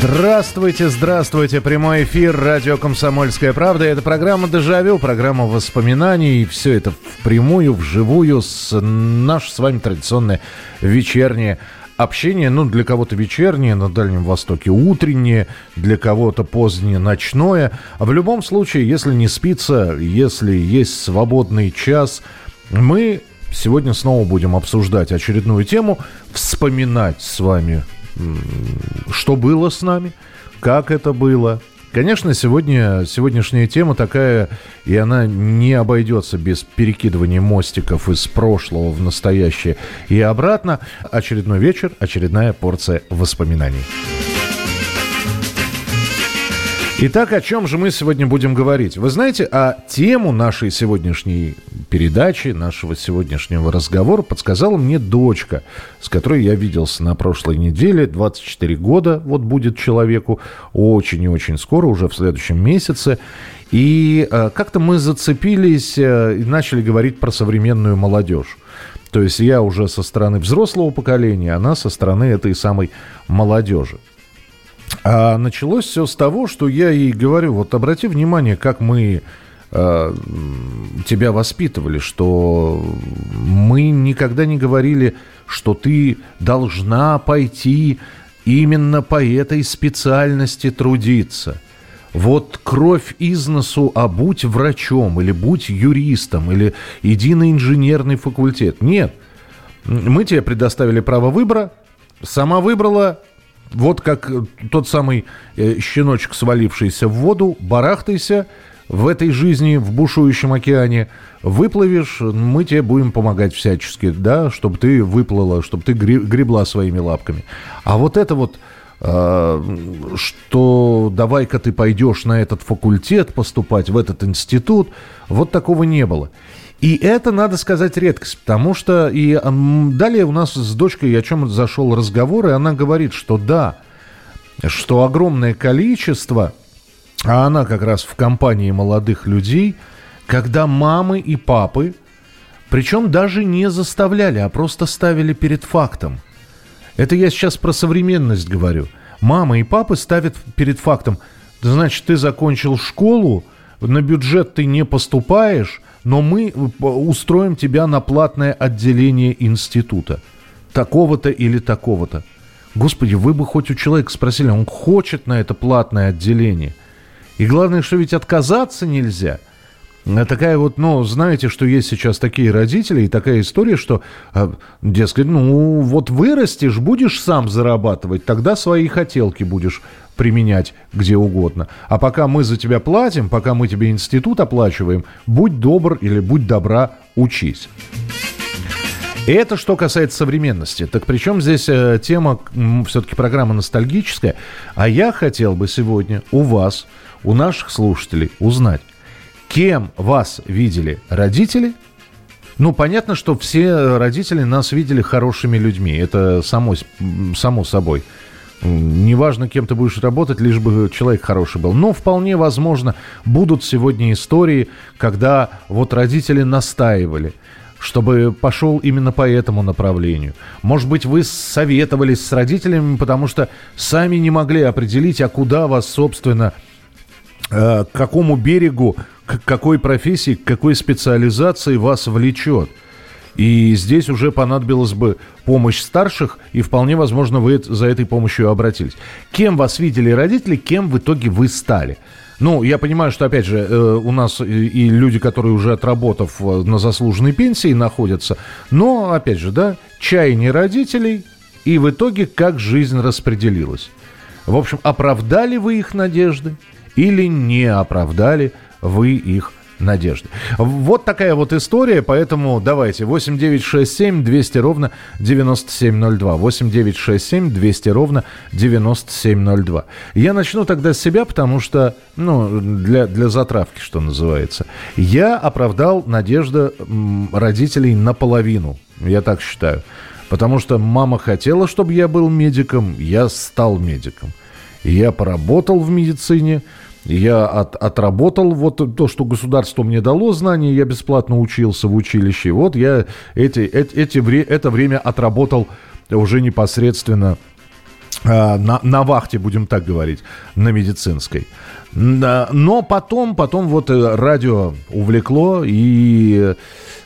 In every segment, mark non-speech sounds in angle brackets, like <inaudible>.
Здравствуйте, здравствуйте. Прямой эфир радио «Комсомольская правда». Это программа «Дежавю», программа воспоминаний. Все это впрямую, вживую с наше с вами традиционное вечернее общение. Ну, для кого-то вечернее, на Дальнем Востоке утреннее, для кого-то позднее, ночное. А в любом случае, если не спится, если есть свободный час, мы сегодня снова будем обсуждать очередную тему, вспоминать с вами что было с нами, как это было. Конечно, сегодня, сегодняшняя тема такая, и она не обойдется без перекидывания мостиков из прошлого в настоящее и обратно. Очередной вечер, очередная порция воспоминаний. Итак, о чем же мы сегодня будем говорить? Вы знаете, а тему нашей сегодняшней передачи, нашего сегодняшнего разговора подсказала мне дочка, с которой я виделся на прошлой неделе. 24 года вот будет человеку, очень и очень скоро, уже в следующем месяце. И э, как-то мы зацепились э, и начали говорить про современную молодежь. То есть я уже со стороны взрослого поколения, она со стороны этой самой молодежи. А началось все с того, что я ей говорю, вот обрати внимание, как мы э, тебя воспитывали, что мы никогда не говорили, что ты должна пойти именно по этой специальности трудиться. Вот кровь из носу, а будь врачом, или будь юристом, или иди на инженерный факультет. Нет. Мы тебе предоставили право выбора, сама выбрала, вот как э, тот самый э, щеночек, свалившийся в воду, барахтайся в этой жизни, в бушующем океане, выплывешь, мы тебе будем помогать всячески, да, чтобы ты выплыла, чтобы ты гребла своими лапками. А вот это вот, э, что давай-ка ты пойдешь на этот факультет поступать, в этот институт, вот такого не было. И это, надо сказать, редкость, потому что и далее у нас с дочкой о чем зашел разговор, и она говорит, что да, что огромное количество, а она как раз в компании молодых людей, когда мамы и папы, причем даже не заставляли, а просто ставили перед фактом. Это я сейчас про современность говорю. Мама и папы ставят перед фактом, значит, ты закончил школу, на бюджет ты не поступаешь, но мы э, устроим тебя на платное отделение института. Такого-то или такого-то. Господи, вы бы хоть у человека спросили, он хочет на это платное отделение. И главное, что ведь отказаться нельзя. Э, такая вот, ну, знаете, что есть сейчас такие родители и такая история, что, э, дескать, ну, вот вырастешь, будешь сам зарабатывать, тогда свои хотелки будешь применять где угодно. А пока мы за тебя платим, пока мы тебе институт оплачиваем, будь добр или будь добра, учись. И это что касается современности. Так причем здесь э, тема все-таки программа ностальгическая. А я хотел бы сегодня у вас, у наших слушателей узнать, кем вас видели родители – ну, понятно, что все родители нас видели хорошими людьми. Это само, само собой. Неважно, кем ты будешь работать, лишь бы человек хороший был. Но вполне возможно, будут сегодня истории, когда вот родители настаивали чтобы пошел именно по этому направлению. Может быть, вы советовались с родителями, потому что сами не могли определить, а куда вас, собственно, э, к какому берегу, к какой профессии, к какой специализации вас влечет. И здесь уже понадобилась бы помощь старших, и вполне возможно вы за этой помощью обратились. Кем вас видели родители, кем в итоге вы стали? Ну, я понимаю, что, опять же, э, у нас и люди, которые уже отработав э, на заслуженной пенсии находятся, но, опять же, да, чаяние родителей, и в итоге как жизнь распределилась. В общем, оправдали вы их надежды или не оправдали вы их надежды. Вот такая вот история, поэтому давайте 8967 200 ровно 9702. 8967 200 ровно 9702. Я начну тогда с себя, потому что, ну, для, для затравки, что называется. Я оправдал надежды родителей наполовину, я так считаю. Потому что мама хотела, чтобы я был медиком, я стал медиком. Я поработал в медицине, я от, отработал вот то, что государство мне дало знания, я бесплатно учился в училище. Вот я эти, эти, эти, это время отработал уже непосредственно на, на вахте, будем так говорить, на медицинской. Но потом, потом вот э, радио увлекло, и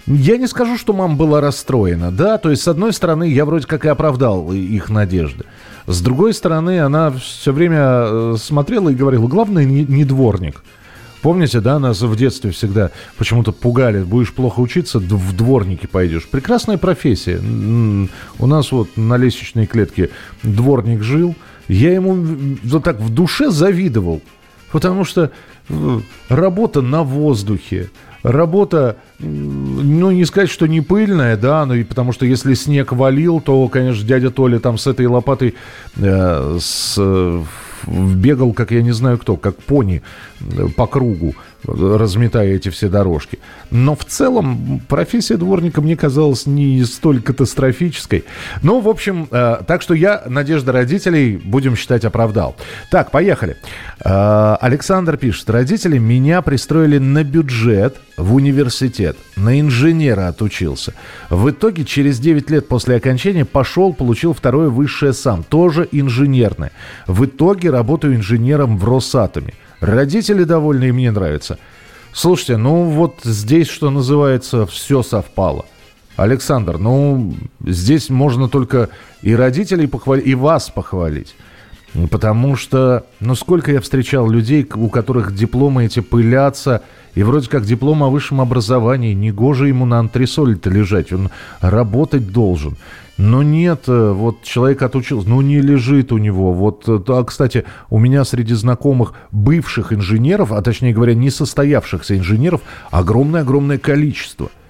я не скажу, что мама была расстроена, да, то есть, с одной стороны, я вроде как и оправдал их надежды. С другой стороны, она все время э, смотрела и говорила, главное, не, не дворник. Помните, да, нас в детстве всегда почему-то пугали, будешь плохо учиться, в дворники пойдешь. Прекрасная профессия. У нас вот на лестничной клетке дворник жил. Я ему вот так в душе завидовал, потому что э, работа на воздухе, работа, ну, не сказать, что не пыльная, да, но и потому что если снег валил, то, конечно, дядя Толя там с этой лопатой э, с, бегал, как я не знаю кто, как пони э, по кругу разметая эти все дорожки. Но в целом профессия дворника мне казалась не столь катастрофической. Ну, в общем, э, так что я надежды родителей, будем считать, оправдал. Так, поехали. Э, Александр пишет. Родители меня пристроили на бюджет в университет. На инженера отучился. В итоге через 9 лет после окончания пошел, получил второе высшее сам. Тоже инженерное. В итоге работаю инженером в Росатоме. Родители довольны, и мне нравится. Слушайте, ну вот здесь, что называется, все совпало. Александр, ну здесь можно только и родителей похвалить, и вас похвалить. Потому что, ну сколько я встречал людей, у которых дипломы эти пылятся, и вроде как диплом о высшем образовании, негоже ему на антресоле-то лежать, он работать должен. Но нет, э, вот человек отучился, ну не лежит у него. Вот, а, кстати, у меня среди знакомых бывших инженеров, а точнее говоря, несостоявшихся инженеров, огромное-огромное количество –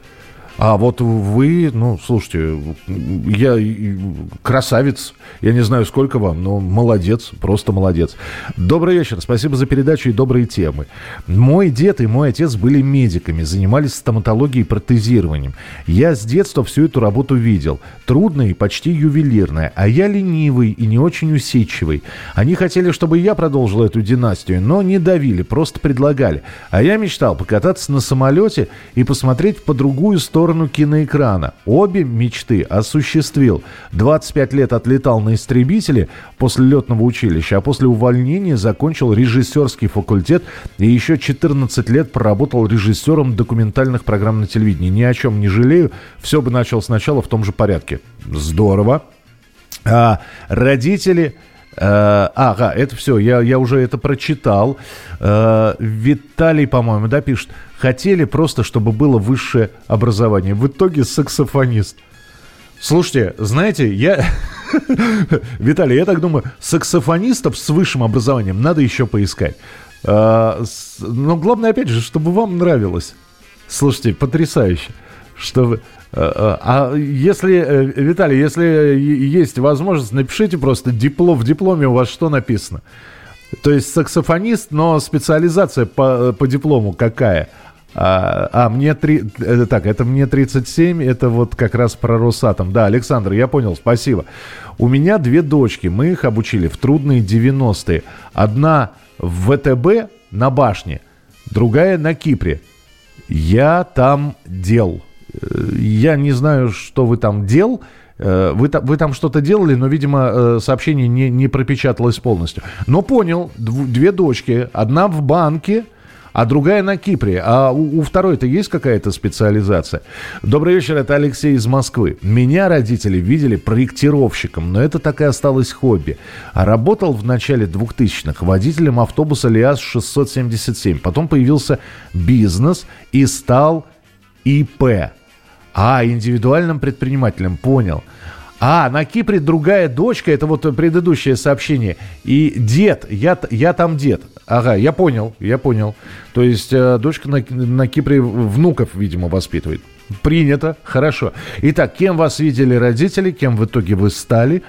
а вот вы, ну, слушайте, я красавец, я не знаю, сколько вам, но молодец, просто молодец. Добрый вечер, спасибо за передачу и добрые темы. Мой дед и мой отец были медиками, занимались стоматологией и протезированием. Я с детства всю эту работу видел. Трудная и почти ювелирная, а я ленивый и не очень усидчивый. Они хотели, чтобы я продолжил эту династию, но не давили, просто предлагали. А я мечтал покататься на самолете и посмотреть по другую сторону сторону киноэкрана. Обе мечты осуществил. 25 лет отлетал на истребителе после летного училища, а после увольнения закончил режиссерский факультет и еще 14 лет проработал режиссером документальных программ на телевидении. Ни о чем не жалею, все бы начал сначала в том же порядке. Здорово. А, родители... Uh, ага, это все, я, я уже это прочитал. Uh, Виталий, по-моему, да, пишет хотели просто, чтобы было высшее образование. В итоге саксофонист. Слушайте, знаете, я... <laughs> Виталий, я так думаю, саксофонистов с высшим образованием надо еще поискать. А, но главное, опять же, чтобы вам нравилось. Слушайте, потрясающе. Что а, а если, э, Виталий, если есть возможность, напишите просто диплом, в дипломе у вас что написано. То есть саксофонист, но специализация по, по диплому какая? А, а, мне три... Это так, это мне 37, это вот как раз про Росатом. Да, Александр, я понял, спасибо. У меня две дочки, мы их обучили в трудные 90-е. Одна в ВТБ на башне, другая на Кипре. Я там дел. Э, я не знаю, что вы там дел. Э, вы, вы там что-то делали, но, видимо, э, сообщение не, не пропечаталось полностью. Но понял, две дочки. Одна в банке, а другая на Кипре. А у, у второй-то есть какая-то специализация? Добрый вечер, это Алексей из Москвы. Меня родители видели проектировщиком, но это так и осталось хобби. Работал в начале 2000-х водителем автобуса ЛиАЗ-677. Потом появился бизнес и стал ИП. А, индивидуальным предпринимателем, понял. А, на Кипре другая дочка, это вот предыдущее сообщение. И дед, я, я там дед. Ага, я понял, я понял. То есть э, дочка на, на Кипре внуков, видимо, воспитывает. Принято, хорошо. Итак, кем вас видели родители, кем в итоге вы стали?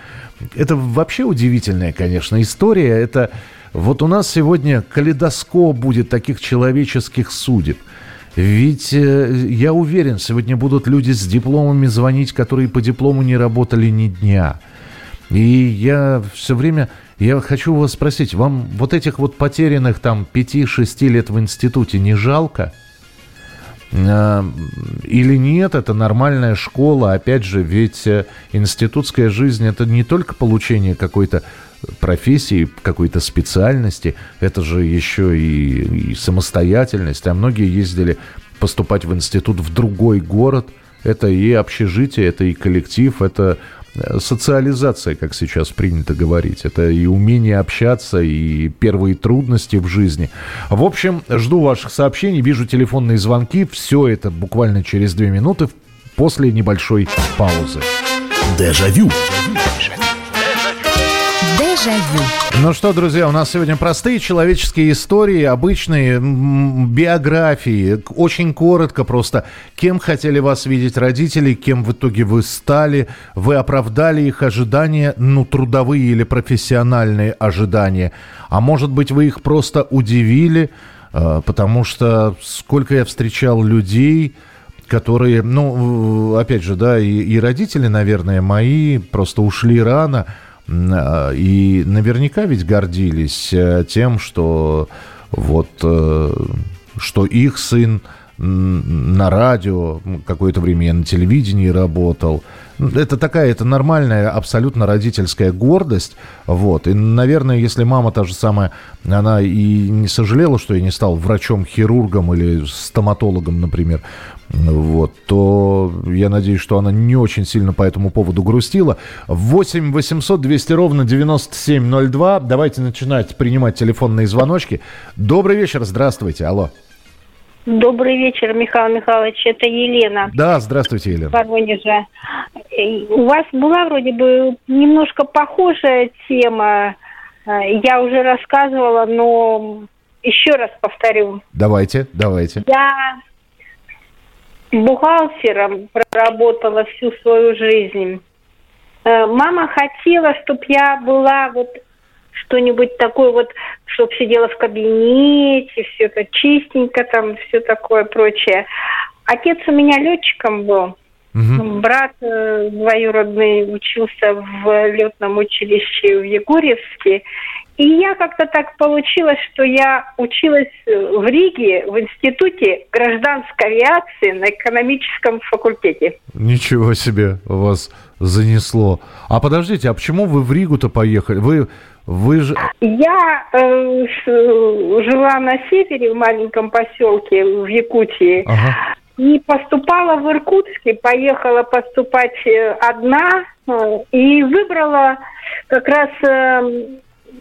Это вообще удивительная, конечно, история. Это вот у нас сегодня калейдоскоп будет таких человеческих судеб – ведь э, я уверен, сегодня будут люди с дипломами звонить, которые по диплому не работали ни дня. И я все время, я хочу вас спросить, вам вот этих вот потерянных там 5-6 лет в институте не жалко? А, или нет, это нормальная школа. Опять же, ведь э, институтская жизнь это не только получение какой-то профессии, какой-то специальности, это же еще и, и самостоятельность. А многие ездили поступать в институт в другой город. Это и общежитие, это и коллектив, это э, социализация, как сейчас принято говорить. Это и умение общаться, и первые трудности в жизни. В общем, жду ваших сообщений, вижу телефонные звонки. Все это буквально через две минуты после небольшой паузы. Дежавю. Дежавю. Ну что, друзья, у нас сегодня простые человеческие истории, обычные биографии. Очень коротко просто. Кем хотели вас видеть родители, кем в итоге вы стали, вы оправдали их ожидания, ну, трудовые или профессиональные ожидания. А может быть, вы их просто удивили, э, потому что сколько я встречал людей, которые, ну, опять же, да, и, и родители, наверное, мои просто ушли рано – и наверняка ведь гордились э, тем, что вот э, что их сын на радио, какое-то время я на телевидении работал. Это такая, это нормальная, абсолютно родительская гордость. Вот. И, наверное, если мама та же самая, она и не сожалела, что я не стал врачом-хирургом или стоматологом, например, вот, то я надеюсь, что она не очень сильно по этому поводу грустила. 8 800 200 ровно 9702. Давайте начинать принимать телефонные звоночки. Добрый вечер, здравствуйте, алло. Добрый вечер, Михаил Михайлович, это Елена. Да, здравствуйте, Елена. Воронежа. У вас была вроде бы немножко похожая тема. Я уже рассказывала, но еще раз повторю. Давайте, давайте. Я бухгалтером проработала всю свою жизнь. Э, мама хотела, чтобы я была вот что-нибудь такое вот, чтобы сидела в кабинете, все это чистенько там, все такое прочее. Отец у меня летчиком был. Угу. Брат э, двоюродный учился в летном училище в Егорьевске. И я как-то так получилось, что я училась в Риге в институте гражданской авиации на экономическом факультете. Ничего себе вас занесло. А подождите, а почему вы в Ригу-то поехали? Вы вы же... Я э, жила на севере, в маленьком поселке в Якутии. Ага. И поступала в Иркутске, поехала поступать э, одна э, и выбрала как раз э,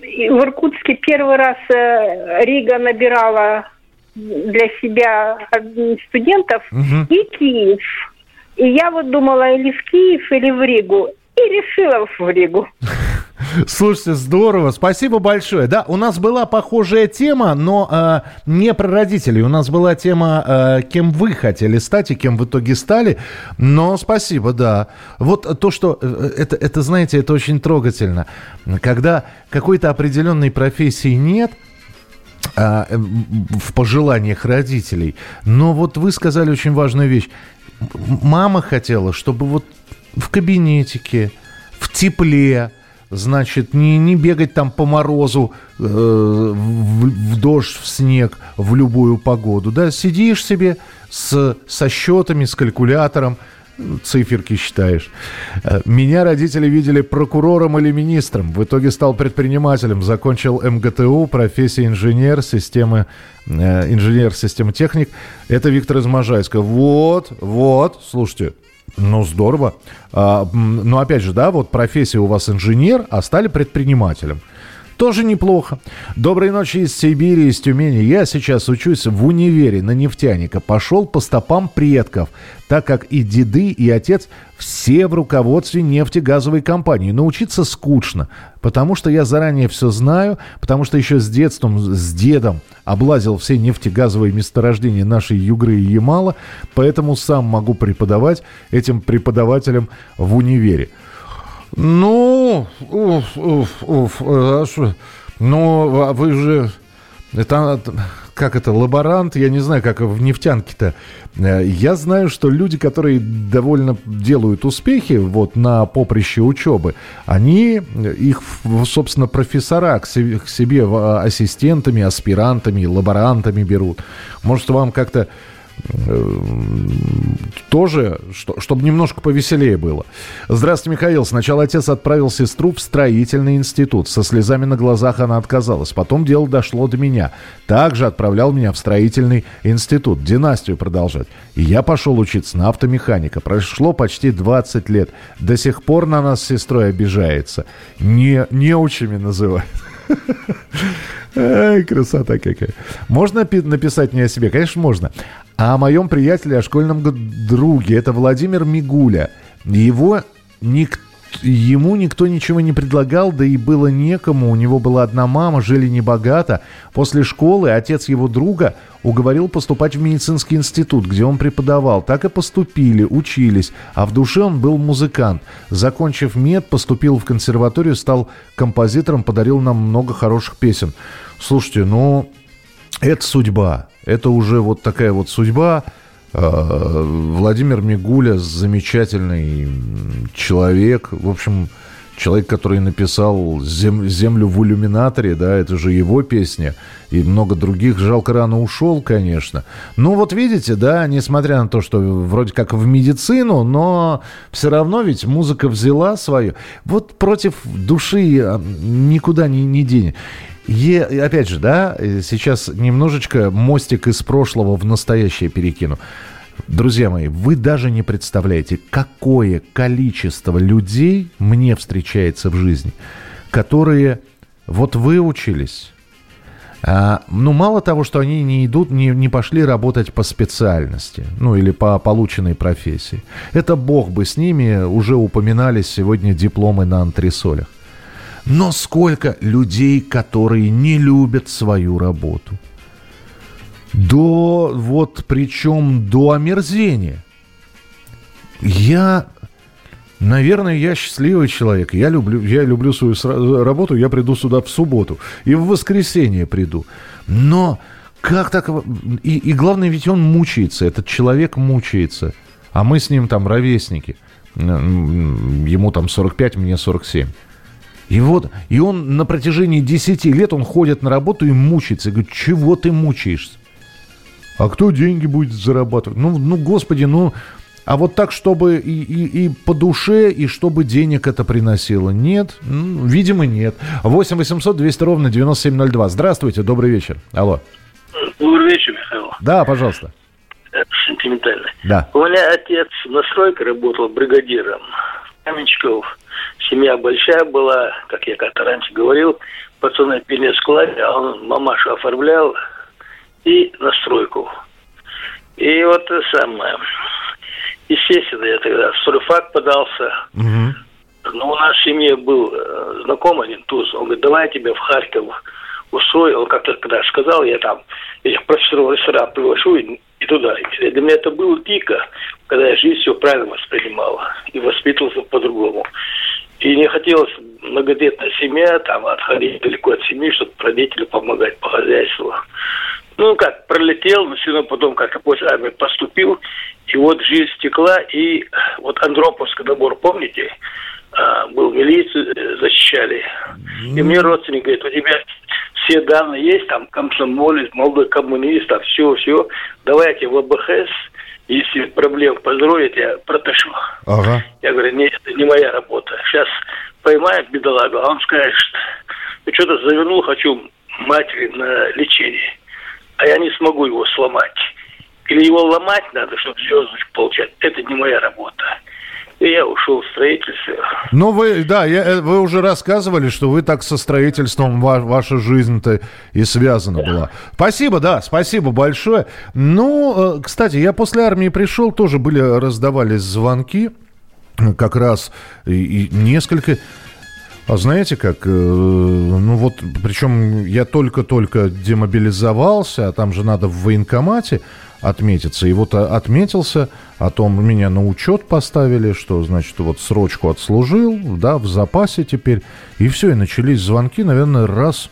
в Иркутске первый раз э, Рига набирала для себя студентов угу. и Киев. И я вот думала или в Киев, или в Ригу. И решила в Ригу. <laughs> Слушайте, здорово, спасибо большое. Да, у нас была похожая тема, но э, не про родителей. У нас была тема, э, кем вы хотели стать и кем в итоге стали. Но спасибо, да. Вот то, что э, это, это знаете, это очень трогательно. Когда какой-то определенной профессии нет, а, в пожеланиях родителей. Но вот вы сказали очень важную вещь. Мама хотела, чтобы вот в кабинетике, в тепле, значит, не, не бегать там по морозу, э, в, в дождь, в снег, в любую погоду, да, сидишь себе с, со счетами, с калькулятором, циферки считаешь. Э, меня родители видели прокурором или министром. В итоге стал предпринимателем. Закончил МГТУ, профессия инженер, системы, э, инженер системы техник. Это Виктор из Можайска. Вот, вот, слушайте, ну, здорово. А, но опять же, да, вот профессия у вас инженер, а стали предпринимателем. Тоже неплохо. Доброй ночи из Сибири, из Тюмени. Я сейчас учусь в универе на нефтяника. Пошел по стопам предков, так как и деды, и отец все в руководстве нефтегазовой компании. Научиться скучно, потому что я заранее все знаю, потому что еще с детством, с дедом облазил все нефтегазовые месторождения нашей Югры и Ямала, поэтому сам могу преподавать этим преподавателям в универе. Ну, уф, уф, уф, а что? Ну, а вы же... Это, как это, лаборант, я не знаю, как в нефтянке-то. Э, я знаю, что люди, которые довольно делают успехи вот на поприще учебы, они их, собственно, профессора к себе, к себе ассистентами, аспирантами, лаборантами берут. Может, вам как-то Э, тоже, что, чтобы немножко повеселее было. Здравствуйте, Михаил. Сначала отец отправил сестру в строительный институт. Со слезами на глазах она отказалась. Потом дело дошло до меня. Также отправлял меня в строительный институт. Династию продолжать. И я пошел учиться на автомеханика. Прошло почти 20 лет. До сих пор на нас с сестрой обижается. Не, неучими называют. <laughs> Ай, красота какая. Можно написать не о себе? Конечно, можно а о моем приятеле, о школьном друге. Это Владимир Мигуля. Его никто ему никто ничего не предлагал, да и было некому. У него была одна мама, жили небогато. После школы отец его друга уговорил поступать в медицинский институт, где он преподавал. Так и поступили, учились. А в душе он был музыкант. Закончив мед, поступил в консерваторию, стал композитором, подарил нам много хороших песен. Слушайте, ну, это судьба. Это уже вот такая вот судьба. А, Владимир Мигуля замечательный человек. В общем, человек, который написал зем, «Землю в иллюминаторе», да, это же его песня, и много других. Жалко, рано ушел, конечно. Ну, вот видите, да, несмотря на то, что вроде как в медицину, но все равно ведь музыка взяла свою. Вот против души никуда не, не денешь. И, опять же, да, сейчас немножечко мостик из прошлого в настоящее перекину. Друзья мои, вы даже не представляете, какое количество людей мне встречается в жизни, которые вот выучились, а, ну, мало того, что они не идут, не, не пошли работать по специальности, ну, или по полученной профессии. Это бог бы с ними, уже упоминались сегодня дипломы на антресолях. Но сколько людей, которые не любят свою работу. До, вот причем до омерзения. Я, наверное, я счастливый человек. Я люблю, я люблю свою работу, я приду сюда в субботу. И в воскресенье приду. Но как так... И, и главное, ведь он мучается, этот человек мучается. А мы с ним там ровесники. Ему там 45, мне 47. И вот, и он на протяжении 10 лет, он ходит на работу и мучается. И говорит, чего ты мучаешься? А кто деньги будет зарабатывать? Ну, ну господи, ну, а вот так, чтобы и, и, и по душе, и чтобы денег это приносило? Нет, ну, видимо, нет. 8 800 200 ровно 9702. Здравствуйте, добрый вечер. Алло. Добрый вечер, Михаил. Да, пожалуйста. Это сентиментально. Да. У меня отец на стройке работал бригадиром. Каменчиков семья большая была, как я как-то раньше говорил, пацаны пили в складе, а он мамашу оформлял и на стройку. И вот это самое. Естественно, я тогда в стройфак подался. Угу. Но у нас в семье был э, знакомый один туз. Он говорит, давай я тебя в Харьков устрою. Он как-то когда сказал, я там этих профессоров ресторан приглашу и, и туда. И для меня это было дико, когда я жизнь все правильно воспринимал и воспитывался по-другому. И не хотелось многодетная семья, там, отходить далеко от семьи, чтобы родителю помогать по хозяйству. Ну, как, пролетел, но все равно потом как-то после армии поступил. И вот жизнь стекла, и вот Андроповский набор, помните, а, был милицию э, защищали. И мне родственник говорит, у тебя все данные есть, там, комсомолец, молодой коммунист, там, все, все, давайте в АБХС, если проблем по здоровью, я протащу. Ага. Я говорю, нет, это не моя работа. Сейчас поймает бедолагу, а он скажет, ну что-то завернул, хочу матери на лечение, а я не смогу его сломать. Или его ломать надо, чтобы звездочку получать. Это не моя работа. И я ушел в строительство. Ну, вы, да, я, э, вы уже рассказывали, что вы так со строительством, ва, ваша жизнь-то и связана была. Спасибо, да, спасибо большое. Ну, э, кстати, я после армии пришел, тоже были, раздавались звонки, как раз и, и несколько... А знаете как, э, ну вот, причем я только-только демобилизовался, а там же надо в военкомате, отметиться. И вот а, отметился, о том меня на учет поставили, что, значит, вот срочку отслужил, да, в запасе теперь. И все, и начались звонки, наверное, раз...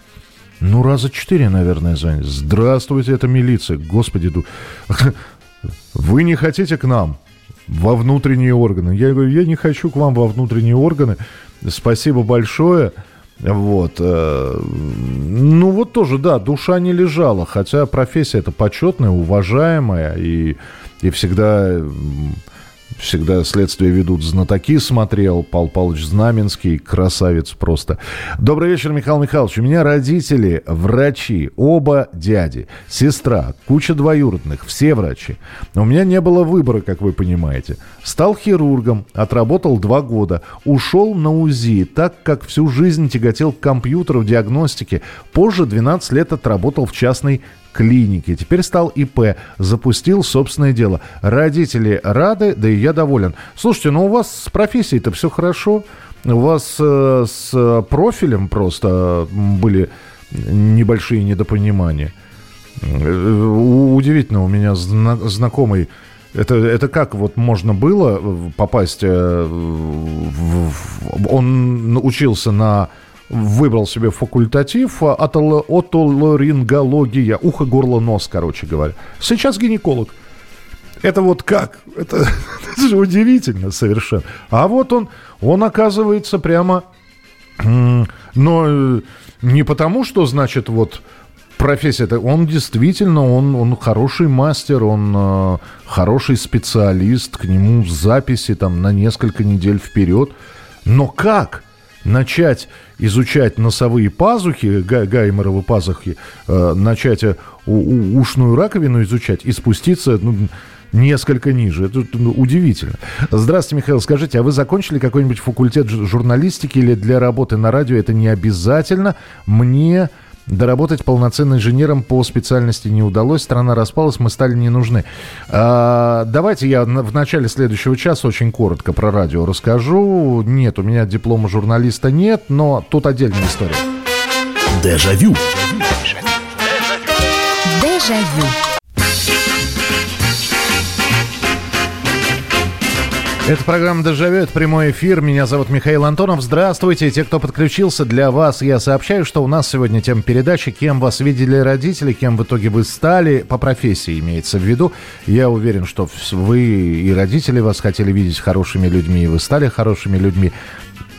Ну, раза четыре, наверное, звонят. Здравствуйте, это милиция. Господи, <laughs> вы не хотите к нам во внутренние органы? Я говорю, я не хочу к вам во внутренние органы. Спасибо большое. Вот. Э, ну, вот тоже, да, душа не лежала, хотя профессия это почетная, уважаемая, и, и всегда всегда следствие ведут знатоки, смотрел Пал Павлович Знаменский, красавец просто. Добрый вечер, Михаил Михайлович. У меня родители врачи, оба дяди, сестра, куча двоюродных, все врачи. У меня не было выбора, как вы понимаете. Стал хирургом, отработал два года, ушел на УЗИ, так как всю жизнь тяготел к компьютеру, диагностике. Позже 12 лет отработал в частной клинике. Теперь стал ИП, запустил собственное дело. Родители рады, да и я доволен. Слушайте, ну у вас с профессией-то все хорошо. У вас э, с профилем просто были небольшие недопонимания. Э, удивительно, у меня зна- знакомый это, это как вот можно было попасть... Э, в, в, он учился на выбрал себе факультатив а, отоларингология, ухо, горло, нос, короче говоря. Сейчас гинеколог. Это вот как? Это, <laughs> это же удивительно совершенно. А вот он, он оказывается прямо, но э, не потому, что, значит, вот профессия, это он действительно, он, он хороший мастер, он э, хороший специалист, к нему записи там на несколько недель вперед. Но как начать изучать носовые пазухи, гайморовы пазухи, э, начать э, ушную раковину изучать и спуститься ну, несколько ниже. Это ну, удивительно. Здравствуйте, Михаил. Скажите, а вы закончили какой-нибудь факультет журналистики или для работы на радио это не обязательно? Мне Доработать полноценным инженером по специальности не удалось, страна распалась, мы стали не нужны. А, давайте я в начале следующего часа очень коротко про радио расскажу. Нет, у меня диплома журналиста нет, но тут отдельная история. Дежавю. Дежавю. Это программа «Дежавю», это прямой эфир. Меня зовут Михаил Антонов. Здравствуйте. Те, кто подключился, для вас я сообщаю, что у нас сегодня тема передачи «Кем вас видели родители, кем в итоге вы стали?» По профессии имеется в виду. Я уверен, что вы и родители вас хотели видеть хорошими людьми, и вы стали хорошими людьми.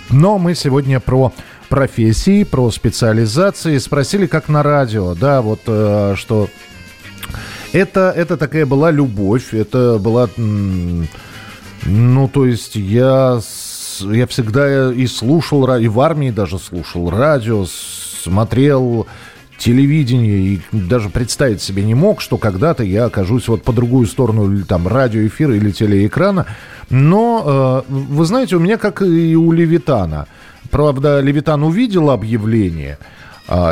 Но мы сегодня про профессии, про специализации. Спросили, как на радио, да, вот э, что... Это, это такая была любовь, это была... М- ну, то есть я, я всегда и слушал, и в армии даже слушал радио, смотрел телевидение и даже представить себе не мог, что когда-то я окажусь вот по другую сторону там радиоэфира или телеэкрана. Но, э, вы знаете, у меня как и у Левитана. Правда, Левитан увидел объявление –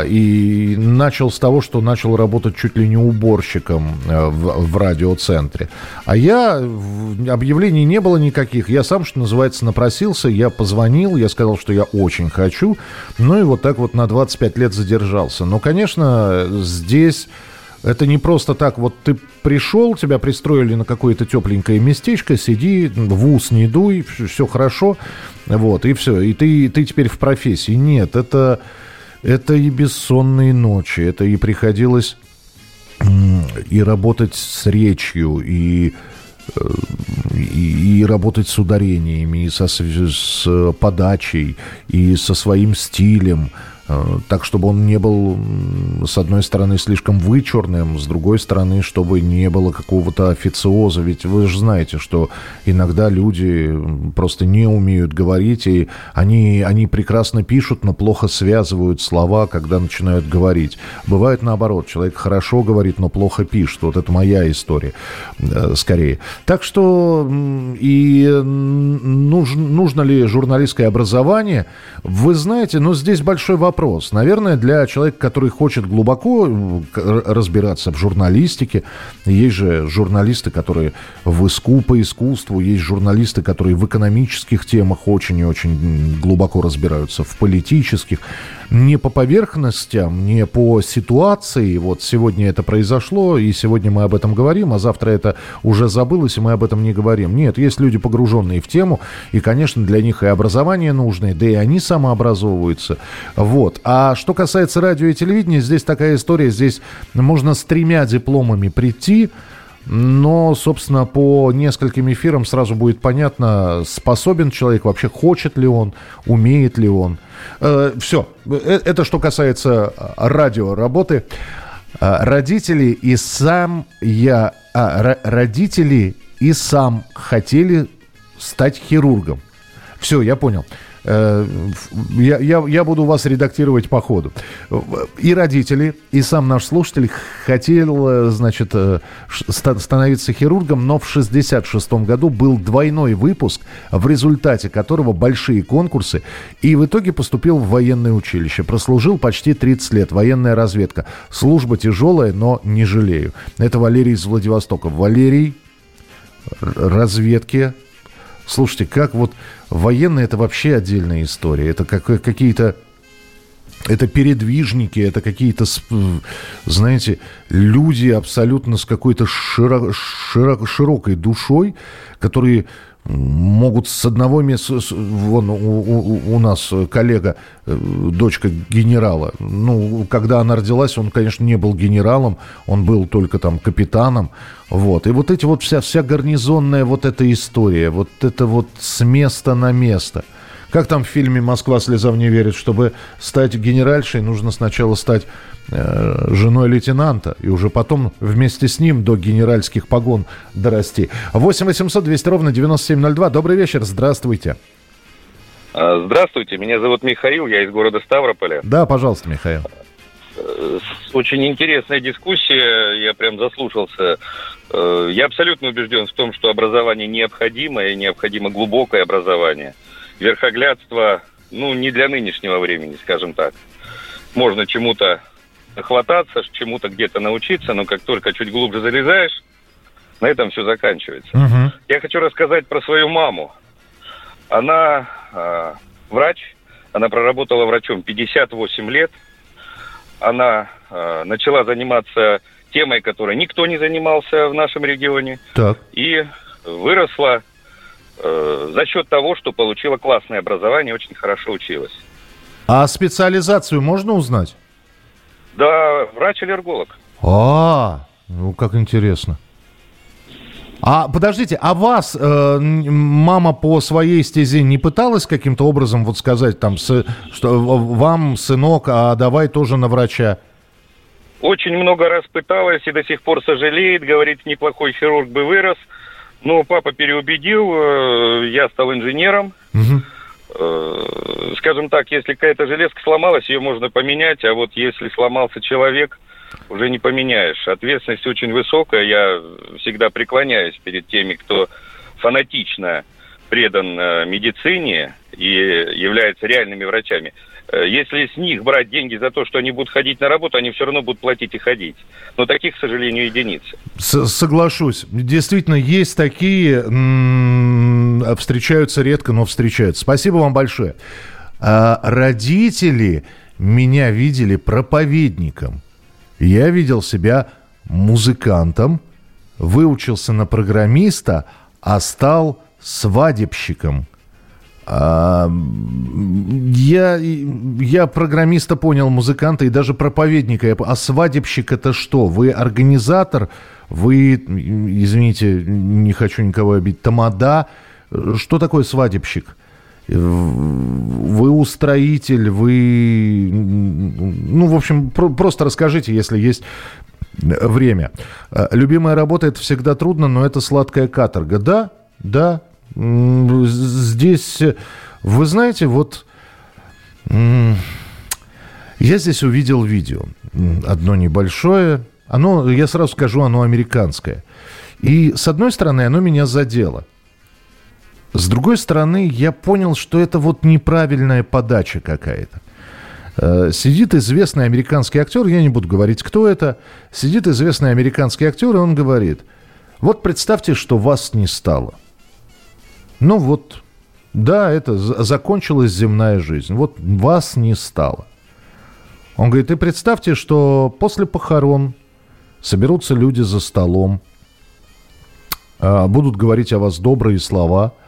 и начал с того, что начал работать чуть ли не уборщиком э, в, в радиоцентре. А я, объявлений не было никаких. Я сам, что называется, напросился, я позвонил, я сказал, что я очень хочу. Ну и вот так вот на 25 лет задержался. Но, конечно, здесь... Это не просто так, вот ты пришел, тебя пристроили на какое-то тепленькое местечко, сиди, в ус не дуй, все хорошо, вот, и все, и ты, ты теперь в профессии. Нет, это, это и бессонные ночи, это и приходилось и работать с речью, и, э, и, и работать с ударениями, и со, с подачей, и со своим стилем, так, чтобы он не был с одной стороны, слишком вычурным, с другой стороны, чтобы не было какого-то официоза. Ведь вы же знаете, что иногда люди просто не умеют говорить, и они, они прекрасно пишут, но плохо связывают слова, когда начинают говорить. Бывает наоборот, человек хорошо говорит, но плохо пишет. Вот это моя история, э, скорее. Так что и нужно, нужно ли журналистское образование? Вы знаете, но здесь большой вопрос. Наверное, для человека, который хочет глубоко разбираться в журналистике, есть же журналисты, которые в иску по искусству, есть журналисты, которые в экономических темах очень и очень глубоко разбираются, в политических не по поверхностям, не по ситуации. Вот сегодня это произошло, и сегодня мы об этом говорим, а завтра это уже забылось, и мы об этом не говорим. Нет, есть люди, погруженные в тему, и, конечно, для них и образование нужное, да и они самообразовываются. Вот. А что касается радио и телевидения, здесь такая история, здесь можно с тремя дипломами прийти, но, собственно, по нескольким эфирам сразу будет понятно, способен человек вообще, хочет ли он, умеет ли он. Э, все. Э, это что касается э, радио работы. Родители и сам я... А, родители и сам хотели стать хирургом. Все, я понял. Э, я, я, я буду вас редактировать по ходу. И родители, и сам наш слушатель хотел, значит, э, становиться хирургом, но в 66 году был двойной выпуск, в результате которого большие конкурсы, и в итоге поступил в военное училище. Прослужил почти 30 лет, военная разведка. Служба тяжелая, но не жалею. Это Валерий из Владивостока. Валерий, разведки. Слушайте, как вот Военные это вообще отдельная история. Это как, какие-то это передвижники, это какие-то, знаете, люди абсолютно с какой-то широ, широ, широкой душой, которые могут с одного места, вон у, у, у нас коллега, э, дочка генерала, ну, когда она родилась, он, конечно, не был генералом, он был только там капитаном, вот, и вот эти вот вся, вся гарнизонная вот эта история, вот это вот с места на место – как там в фильме «Москва слезам не верит», чтобы стать генеральшей, нужно сначала стать э, женой лейтенанта, и уже потом вместе с ним до генеральских погон дорасти. 8 800 200 ровно 9702. Добрый вечер, здравствуйте. А, здравствуйте, меня зовут Михаил, я из города Ставрополя. Да, пожалуйста, Михаил. Очень интересная дискуссия, я прям заслушался. Э, я абсолютно убежден в том, что образование необходимо, и необходимо глубокое образование – верхоглядство, ну, не для нынешнего времени, скажем так. Можно чему-то хвататься, чему-то где-то научиться, но как только чуть глубже залезаешь, на этом все заканчивается. Uh-huh. Я хочу рассказать про свою маму. Она э, врач, она проработала врачом 58 лет. Она э, начала заниматься темой, которой никто не занимался в нашем регионе. Так. И выросла э, за счет того, что получила классное образование, очень хорошо училась. А специализацию можно узнать? Да, врач-аллерголог. А, ну как интересно. А подождите, а вас э, мама по своей стезе не пыталась каким-то образом вот сказать там, с, что вам, сынок, а давай тоже на врача? Очень много раз пыталась и до сих пор сожалеет, говорит, неплохой хирург бы вырос – ну, папа переубедил, э, я стал инженером. Угу. Скажем так, если какая-то железка сломалась, ее можно поменять, а вот если сломался человек, уже не поменяешь. Ответственность очень высокая, я всегда преклоняюсь перед теми, кто фанатично предан э, медицине и является реальными врачами. Э, если с них брать деньги за то, что они будут ходить на работу, они все равно будут платить и ходить. Но таких, к сожалению, единицы. Соглашусь. Действительно, есть такие, встречаются редко, но встречаются. Спасибо вам большое. А родители меня видели проповедником. Я видел себя музыкантом, выучился на программиста, а стал свадебщиком. А, я, я программиста понял, музыканта и даже проповедника. А свадебщик это что? Вы организатор? Вы, извините, не хочу никого обидеть, тамада? Что такое свадебщик? вы устроитель, вы... Ну, в общем, про- просто расскажите, если есть время. Любимая работа – это всегда трудно, но это сладкая каторга. Да, да. Здесь, вы знаете, вот... Я здесь увидел видео. Одно небольшое. Оно, я сразу скажу, оно американское. И, с одной стороны, оно меня задело. С другой стороны, я понял, что это вот неправильная подача какая-то. Э, сидит известный американский актер, я не буду говорить, кто это, сидит известный американский актер, и он говорит, вот представьте, что вас не стало. Ну вот, да, это закончилась земная жизнь, вот вас не стало. Он говорит, и представьте, что после похорон соберутся люди за столом, э, будут говорить о вас добрые слова –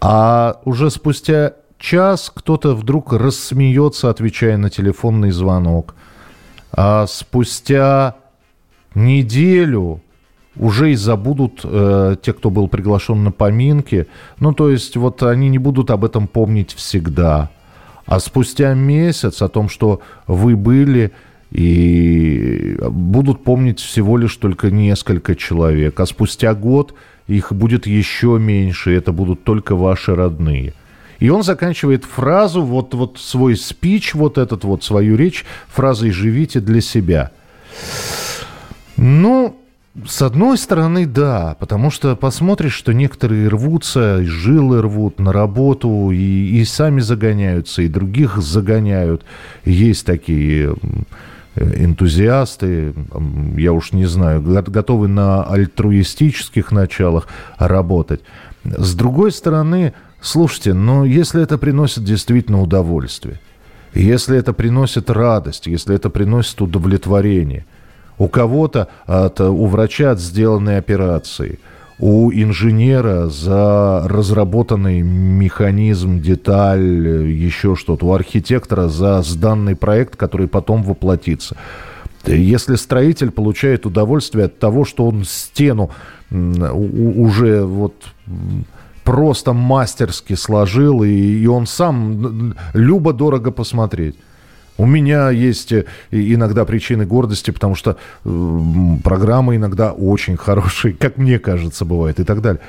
а уже спустя час кто-то вдруг рассмеется, отвечая на телефонный звонок. А спустя неделю уже и забудут э, те, кто был приглашен на поминки. Ну, то есть вот они не будут об этом помнить всегда. А спустя месяц о том, что вы были, и будут помнить всего лишь только несколько человек. А спустя год их будет еще меньше, это будут только ваши родные. И он заканчивает фразу, вот, вот свой спич, вот этот вот, свою речь, фразой «живите для себя». Ну, с одной стороны, да, потому что посмотришь, что некоторые рвутся, жилы рвут на работу, и, и сами загоняются, и других загоняют. Есть такие энтузиасты, я уж не знаю, готовы на альтруистических началах работать. С другой стороны, слушайте, но если это приносит действительно удовольствие, если это приносит радость, если это приносит удовлетворение, у кого-то, от, у врача от сделанной операции – у инженера за разработанный механизм, деталь, еще что-то, у архитектора за сданный проект, который потом воплотится. Если строитель получает удовольствие от того, что он стену уже вот просто мастерски сложил, и, и он сам любо-дорого посмотреть. У меня есть э, иногда причины гордости, потому что программы иногда очень хорошие, как мне кажется, бывает и так далее.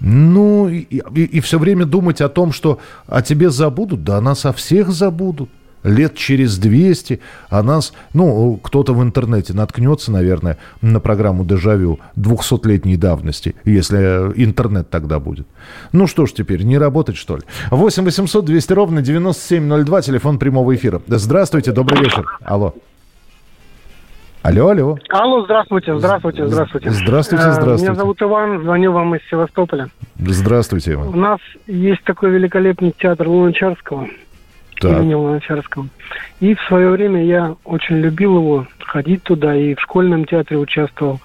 Ну, и, и, и все время думать о том, что о тебе забудут, да нас о всех забудут лет через 200, а нас, ну, кто-то в интернете наткнется, наверное, на программу «Дежавю» 200-летней давности, если интернет тогда будет. Ну что ж теперь, не работать, что ли? 8 800 200 ровно 9702, телефон прямого эфира. Здравствуйте, добрый вечер. Алло. Алло, алло. Алло, здравствуйте, здравствуйте, здравствуйте. Здравствуйте, э, здравствуйте. Меня зовут Иван, звоню вам из Севастополя. Здравствуйте, Иван. У нас есть такой великолепный театр Луначарского так. имени Луначарского. И в свое время я очень любил его, ходить туда, и в школьном театре участвовал.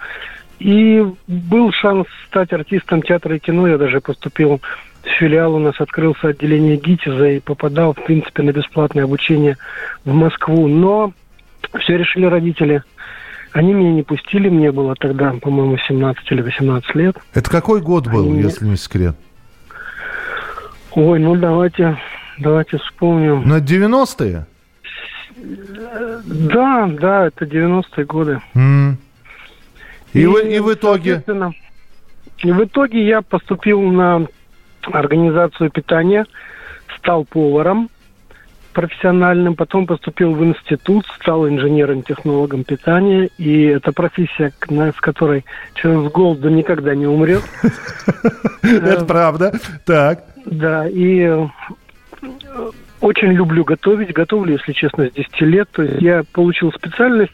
И был шанс стать артистом театра и кино. Я даже поступил в филиал, у нас открылся отделение ГИТИЗа и попадал, в принципе, на бесплатное обучение в Москву. Но все решили родители. Они меня не пустили, мне было тогда, по-моему, 17 или 18 лет. Это какой год был, Они... если не секрет? Ой, ну давайте Давайте вспомним. На 90-е? Да, да, это 90-е годы. Mm. И, и, в, и в итоге? И в итоге я поступил на организацию питания, стал поваром профессиональным, потом поступил в институт, стал инженером-технологом питания, и это профессия, с которой человек с голоду никогда не умрет. <laughs> Это правда. Так. Да, и очень люблю готовить. Готовлю, если честно, с 10 лет. То есть я получил специальность,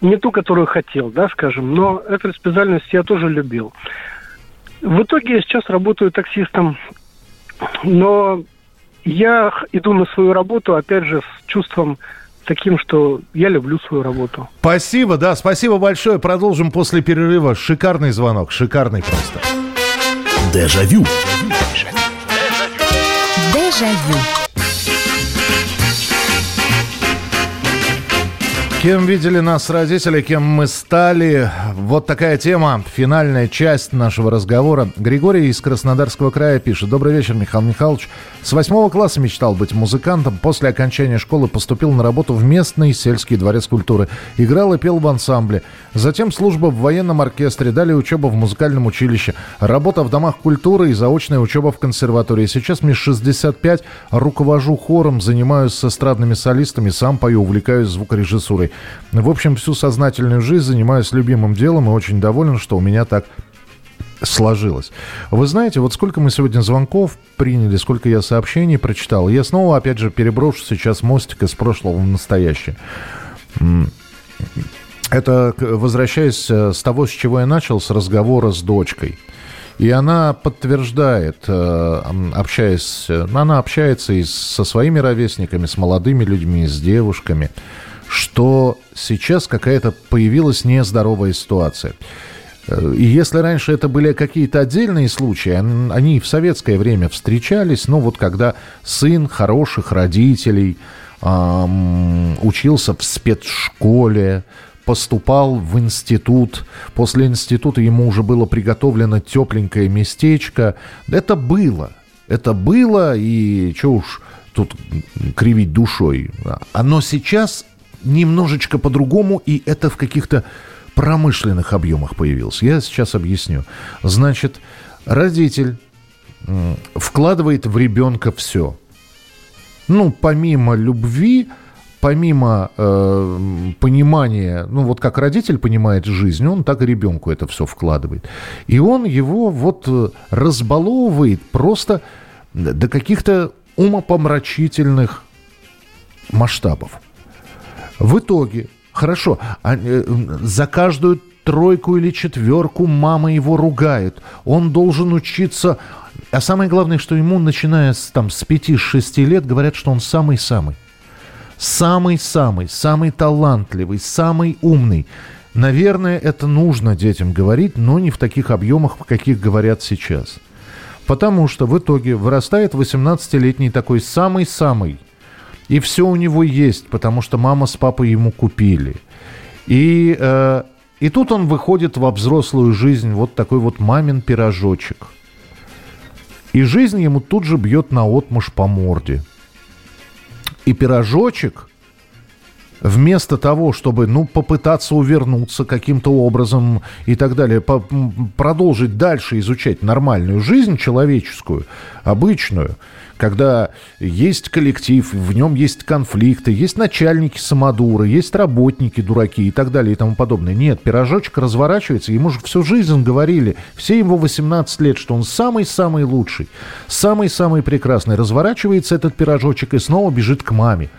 не ту, которую хотел, да, скажем, но эту специальность я тоже любил. В итоге я сейчас работаю таксистом, но я иду на свою работу, опять же, с чувством таким, что я люблю свою работу. Спасибо, да, спасибо большое. Продолжим после перерыва. Шикарный звонок, шикарный просто. Дежавю. Дежавю. Jaillot. Кем видели нас родители, кем мы стали? Вот такая тема, финальная часть нашего разговора. Григорий из Краснодарского края пишет. Добрый вечер, Михаил Михайлович. С восьмого класса мечтал быть музыкантом. После окончания школы поступил на работу в местный сельский дворец культуры. Играл и пел в ансамбле. Затем служба в военном оркестре. Далее учеба в музыкальном училище. Работа в домах культуры и заочная учеба в консерватории. Сейчас мне 65. Руковожу хором, занимаюсь с эстрадными солистами. Сам пою, увлекаюсь звукорежиссурой. В общем, всю сознательную жизнь занимаюсь любимым делом и очень доволен, что у меня так сложилось. Вы знаете, вот сколько мы сегодня звонков приняли, сколько я сообщений прочитал. Я снова, опять же, переброшу сейчас мостик из прошлого в настоящее. Это возвращаясь э, с того, с чего я начал, с разговора с дочкой. И она подтверждает, э, общаясь, э, она общается и со своими ровесниками, с молодыми людьми, с девушками – что сейчас какая-то появилась нездоровая ситуация. Э, и если раньше это были какие-то отдельные случаи, они в советское время встречались, но вот когда сын хороших родителей эм, учился в спецшколе, поступал в институт, после института ему уже было приготовлено тепленькое местечко, это было, это было, и что уж тут кривить душой. Оно сейчас немножечко по-другому, и это в каких-то промышленных объемах появился. Я сейчас объясню. Значит, родитель вкладывает в ребенка все. Ну, помимо любви, помимо э, понимания, ну вот как родитель понимает жизнь, он так и ребенку это все вкладывает. И он его вот э, разбаловывает просто до каких-то умопомрачительных масштабов. В итоге, хорошо, а, э, за каждую тройку или четверку мама его ругает. Он должен учиться... А самое главное, что ему, начиная с, там, с 5-6 лет, говорят, что он самый-самый. Самый-самый, самый талантливый, самый умный. Наверное, это нужно детям говорить, но не в таких объемах, в каких говорят сейчас. Потому что в итоге вырастает 18-летний такой самый-самый и все у него есть, потому что мама с папой ему купили. И, э, и тут он выходит во взрослую жизнь, вот такой вот мамин пирожочек. И жизнь ему тут же бьет на отмуж по морде. И пирожочек, вместо того, чтобы, ну, попытаться увернуться каким-то образом и так далее, по- продолжить дальше изучать нормальную жизнь человеческую, обычную, когда есть коллектив, в нем есть конфликты, есть начальники самодуры, есть работники дураки и так далее и тому подобное. Нет, пирожочек разворачивается, ему же всю жизнь говорили, все его 18 лет, что он самый-самый лучший, самый-самый прекрасный. Разворачивается этот пирожочек и снова бежит к маме.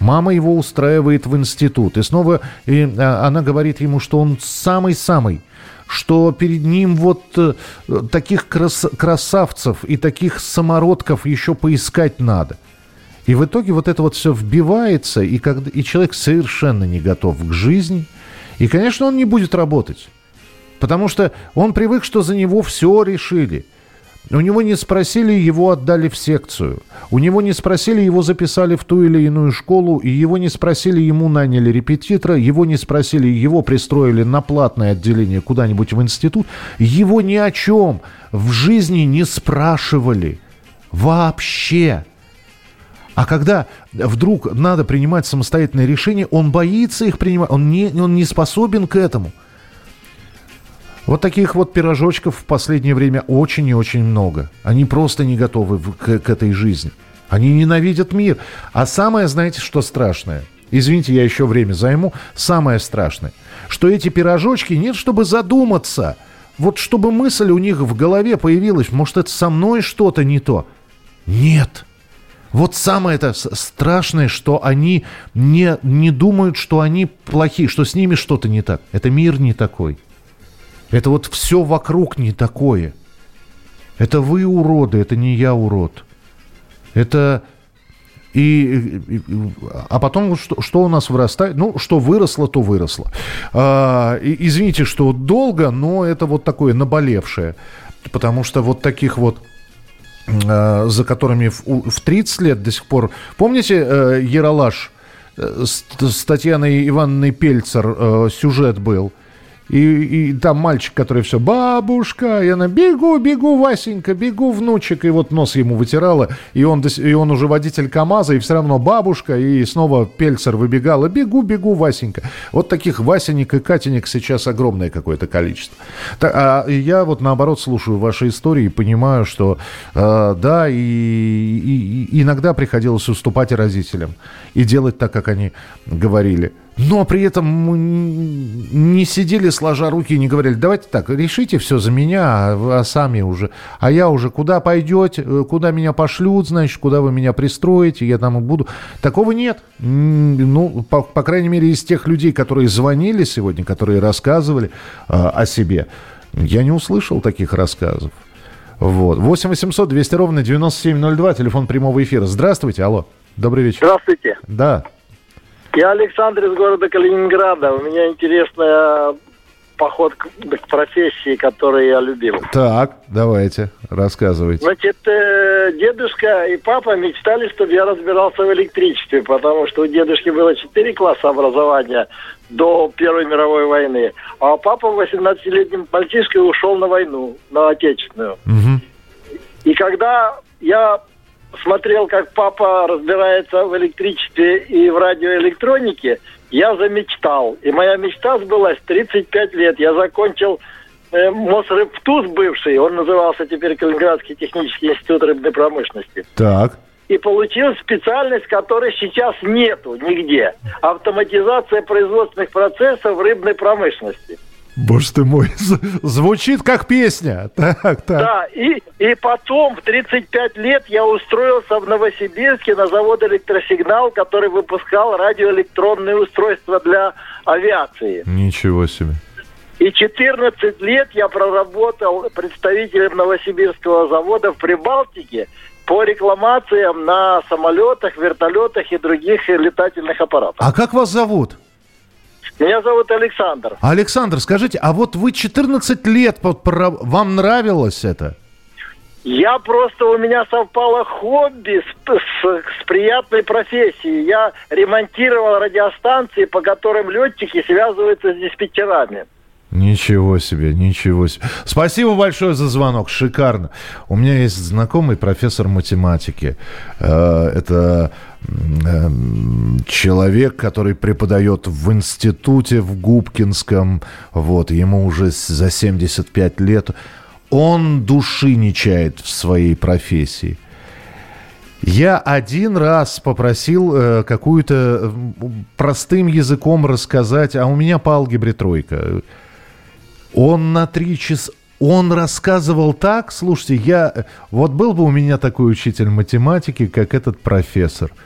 Мама его устраивает в институт, и снова и, а, она говорит ему, что он самый-самый что перед ним вот э, таких крас красавцев и таких самородков еще поискать надо. И в итоге вот это вот все вбивается, и, когда, и человек совершенно не готов к жизни. И, конечно, он не будет работать. Потому что он привык, что за него все решили – у него не спросили, его отдали в секцию. У него не спросили, его записали в ту или иную школу. И его не спросили, ему наняли репетитора. Его не спросили, его пристроили на платное отделение куда-нибудь в институт. Его ни о чем в жизни не спрашивали. Вообще. А когда вдруг надо принимать самостоятельное решение, он боится их принимать, он не, он не способен к этому – вот таких вот пирожочков в последнее время очень и очень много. Они просто не готовы к, к этой жизни. Они ненавидят мир. А самое, знаете, что страшное? Извините, я еще время займу. Самое страшное, что эти пирожочки нет, чтобы задуматься. Вот чтобы мысль у них в голове появилась, может, это со мной что-то не то. Нет. Вот самое это страшное, что они не, не думают, что они плохие, что с ними что-то не так. Это мир не такой. Это вот все вокруг не такое. Это вы уроды, это не я урод. Это и, и, а потом что, что у нас вырастает? Ну, что выросло, то выросло. А, и, извините, что долго, но это вот такое наболевшее. Потому что вот таких вот а, за которыми в, в 30 лет до сих пор... Помните э, Яралаш с, с Татьяной Ивановной Пельцер э, сюжет был – и, и там мальчик, который все, бабушка, и она, бегу, бегу, Васенька, бегу, внучек, и вот нос ему вытирала, и он, и он уже водитель КАМАЗа, и все равно бабушка, и снова Пельцер выбегала, бегу, бегу, Васенька. Вот таких Васенек и Катенек сейчас огромное какое-то количество. А я вот наоборот слушаю ваши истории и понимаю, что э, да, и, и, и иногда приходилось уступать родителям и делать так, как они говорили. Но при этом не сидели сложа руки и не говорили, давайте так, решите все за меня, а, а сами уже, а я уже куда пойдете, э, куда меня пошлют, значит, куда вы меня пристроите, я там и буду. Такого нет. Ну, по, по крайней мере, из тех людей, которые звонили сегодня, которые рассказывали э, о себе, я не услышал таких рассказов. Вот. 8 800 200 ровно 9702, телефон прямого эфира. Здравствуйте, алло. Добрый вечер. Здравствуйте. Да. Я Александр из города Калининграда. У меня интересная поход к, к профессии, которую я любил. Так, давайте, рассказывайте. Значит, э, дедушка и папа мечтали, чтобы я разбирался в электричестве, потому что у дедушки было 4 класса образования до Первой мировой войны, а папа 18-летним мальчишкой ушел на войну, на Отечественную. Угу. И когда я смотрел, как папа разбирается в электричестве и в радиоэлектронике, я замечтал. И моя мечта сбылась 35 лет. Я закончил э, Мосрыбтуз бывший, он назывался теперь Калининградский технический институт рыбной промышленности. Так. И получил специальность, которой сейчас нету нигде. Автоматизация производственных процессов в рыбной промышленности. Боже ты мой, <laughs> звучит как песня. Так, так. Да, и, и потом в 35 лет я устроился в Новосибирске на завод «Электросигнал», который выпускал радиоэлектронные устройства для авиации. Ничего себе. И 14 лет я проработал представителем Новосибирского завода в Прибалтике по рекламациям на самолетах, вертолетах и других летательных аппаратах. А как вас зовут? Меня зовут Александр. Александр, скажите, а вот вы 14 лет, вам нравилось это? Я просто, у меня совпало хобби с, с, с приятной профессией. Я ремонтировал радиостанции, по которым летчики связываются с диспетчерами. Ничего себе, ничего себе. Спасибо большое за звонок, шикарно. У меня есть знакомый профессор математики. Э, это человек, который преподает в институте в Губкинском, вот, ему уже за 75 лет, он души не чает в своей профессии. Я один раз попросил э, какую-то э, простым языком рассказать, а у меня по алгебре тройка. Он на три часа, он рассказывал так, слушайте, я, вот был бы у меня такой учитель математики, как этот профессор –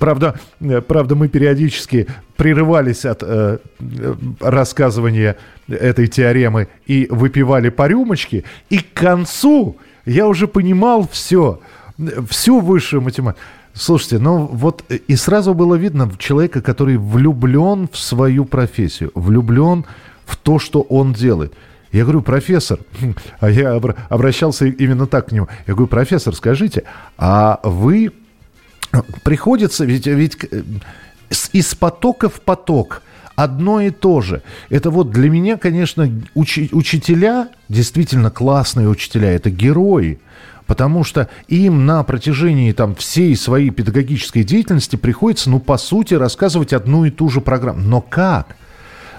Правда, э, правда, мы периодически прерывались от э, рассказывания этой теоремы и выпивали по рюмочке, и к концу я уже понимал все, всю высшую математику. Слушайте, ну вот э, и сразу было видно человека, который влюблен в свою профессию, влюблен в то, что он делает. Я говорю, профессор, <laughs> а я обращался именно так к нему. Я говорю, профессор, скажите, а вы приходится, ведь, ведь э, из потока в поток одно и то же. Это вот для меня, конечно, учи, учителя, действительно классные учителя, это герои. Потому что им на протяжении там, всей своей педагогической деятельности приходится, ну, по сути, рассказывать одну и ту же программу. Но как?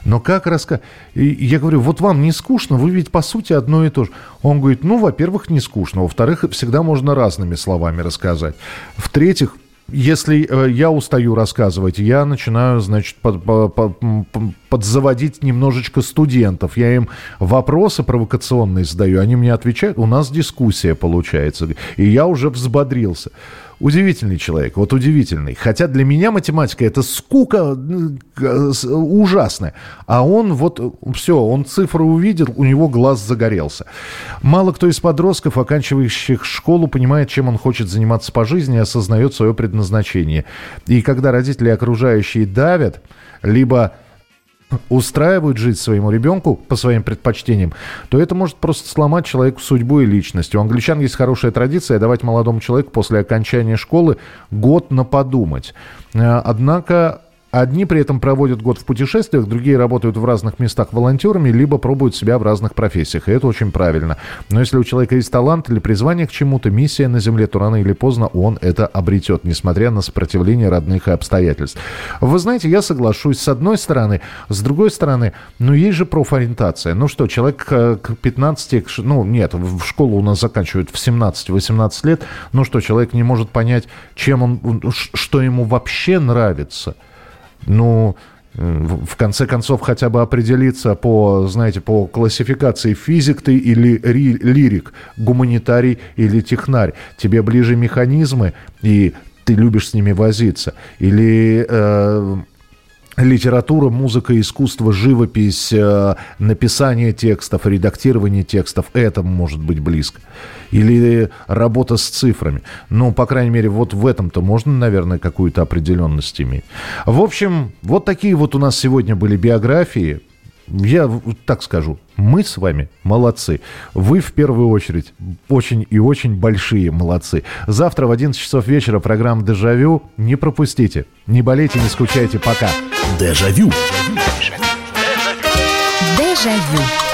Но как рассказать? Я говорю, вот вам не скучно, вы ведь по сути одно и то же. Он говорит, ну, во-первых, не скучно, во-вторых, всегда можно разными словами рассказать. В-третьих, если э, я устаю рассказывать, я начинаю, значит, под, под, подзаводить немножечко студентов. Я им вопросы провокационные задаю, они мне отвечают, у нас дискуссия получается. И я уже взбодрился. Удивительный человек, вот удивительный. Хотя для меня математика это скука ужасная. А он вот, все, он цифры увидел, у него глаз загорелся. Мало кто из подростков, оканчивающих школу, понимает, чем он хочет заниматься по жизни и осознает свое предназначение. И когда родители окружающие давят, либо устраивают жить своему ребенку по своим предпочтениям, то это может просто сломать человеку судьбу и личность. У англичан есть хорошая традиция давать молодому человеку после окончания школы год на подумать. Э, однако Одни при этом проводят год в путешествиях, другие работают в разных местах волонтерами, либо пробуют себя в разных профессиях. И это очень правильно. Но если у человека есть талант или призвание к чему-то, миссия на Земле, то рано или поздно он это обретет, несмотря на сопротивление родных и обстоятельств. Вы знаете, я соглашусь с одной стороны. С другой стороны, ну есть же профориентация. Ну что, человек к 15, ну нет, в школу у нас заканчивают в 17-18 лет. Ну что, человек не может понять, чем он, что ему вообще нравится – ну, в конце концов, хотя бы определиться по, знаете, по классификации физик ты или ри, лирик, гуманитарий или технарь. Тебе ближе механизмы, и ты любишь с ними возиться. Или э, литература, музыка, искусство, живопись, э, написание текстов, редактирование текстов, это может быть близко. Или работа с цифрами. Ну, по крайней мере, вот в этом-то можно, наверное, какую-то определенность иметь. В общем, вот такие вот у нас сегодня были биографии. Я так скажу, мы с вами молодцы. Вы в первую очередь очень и очень большие молодцы. Завтра в 11 часов вечера программа «Дежавю». Не пропустите. Не болейте, не скучайте. Пока. Дежавю. Дежавю.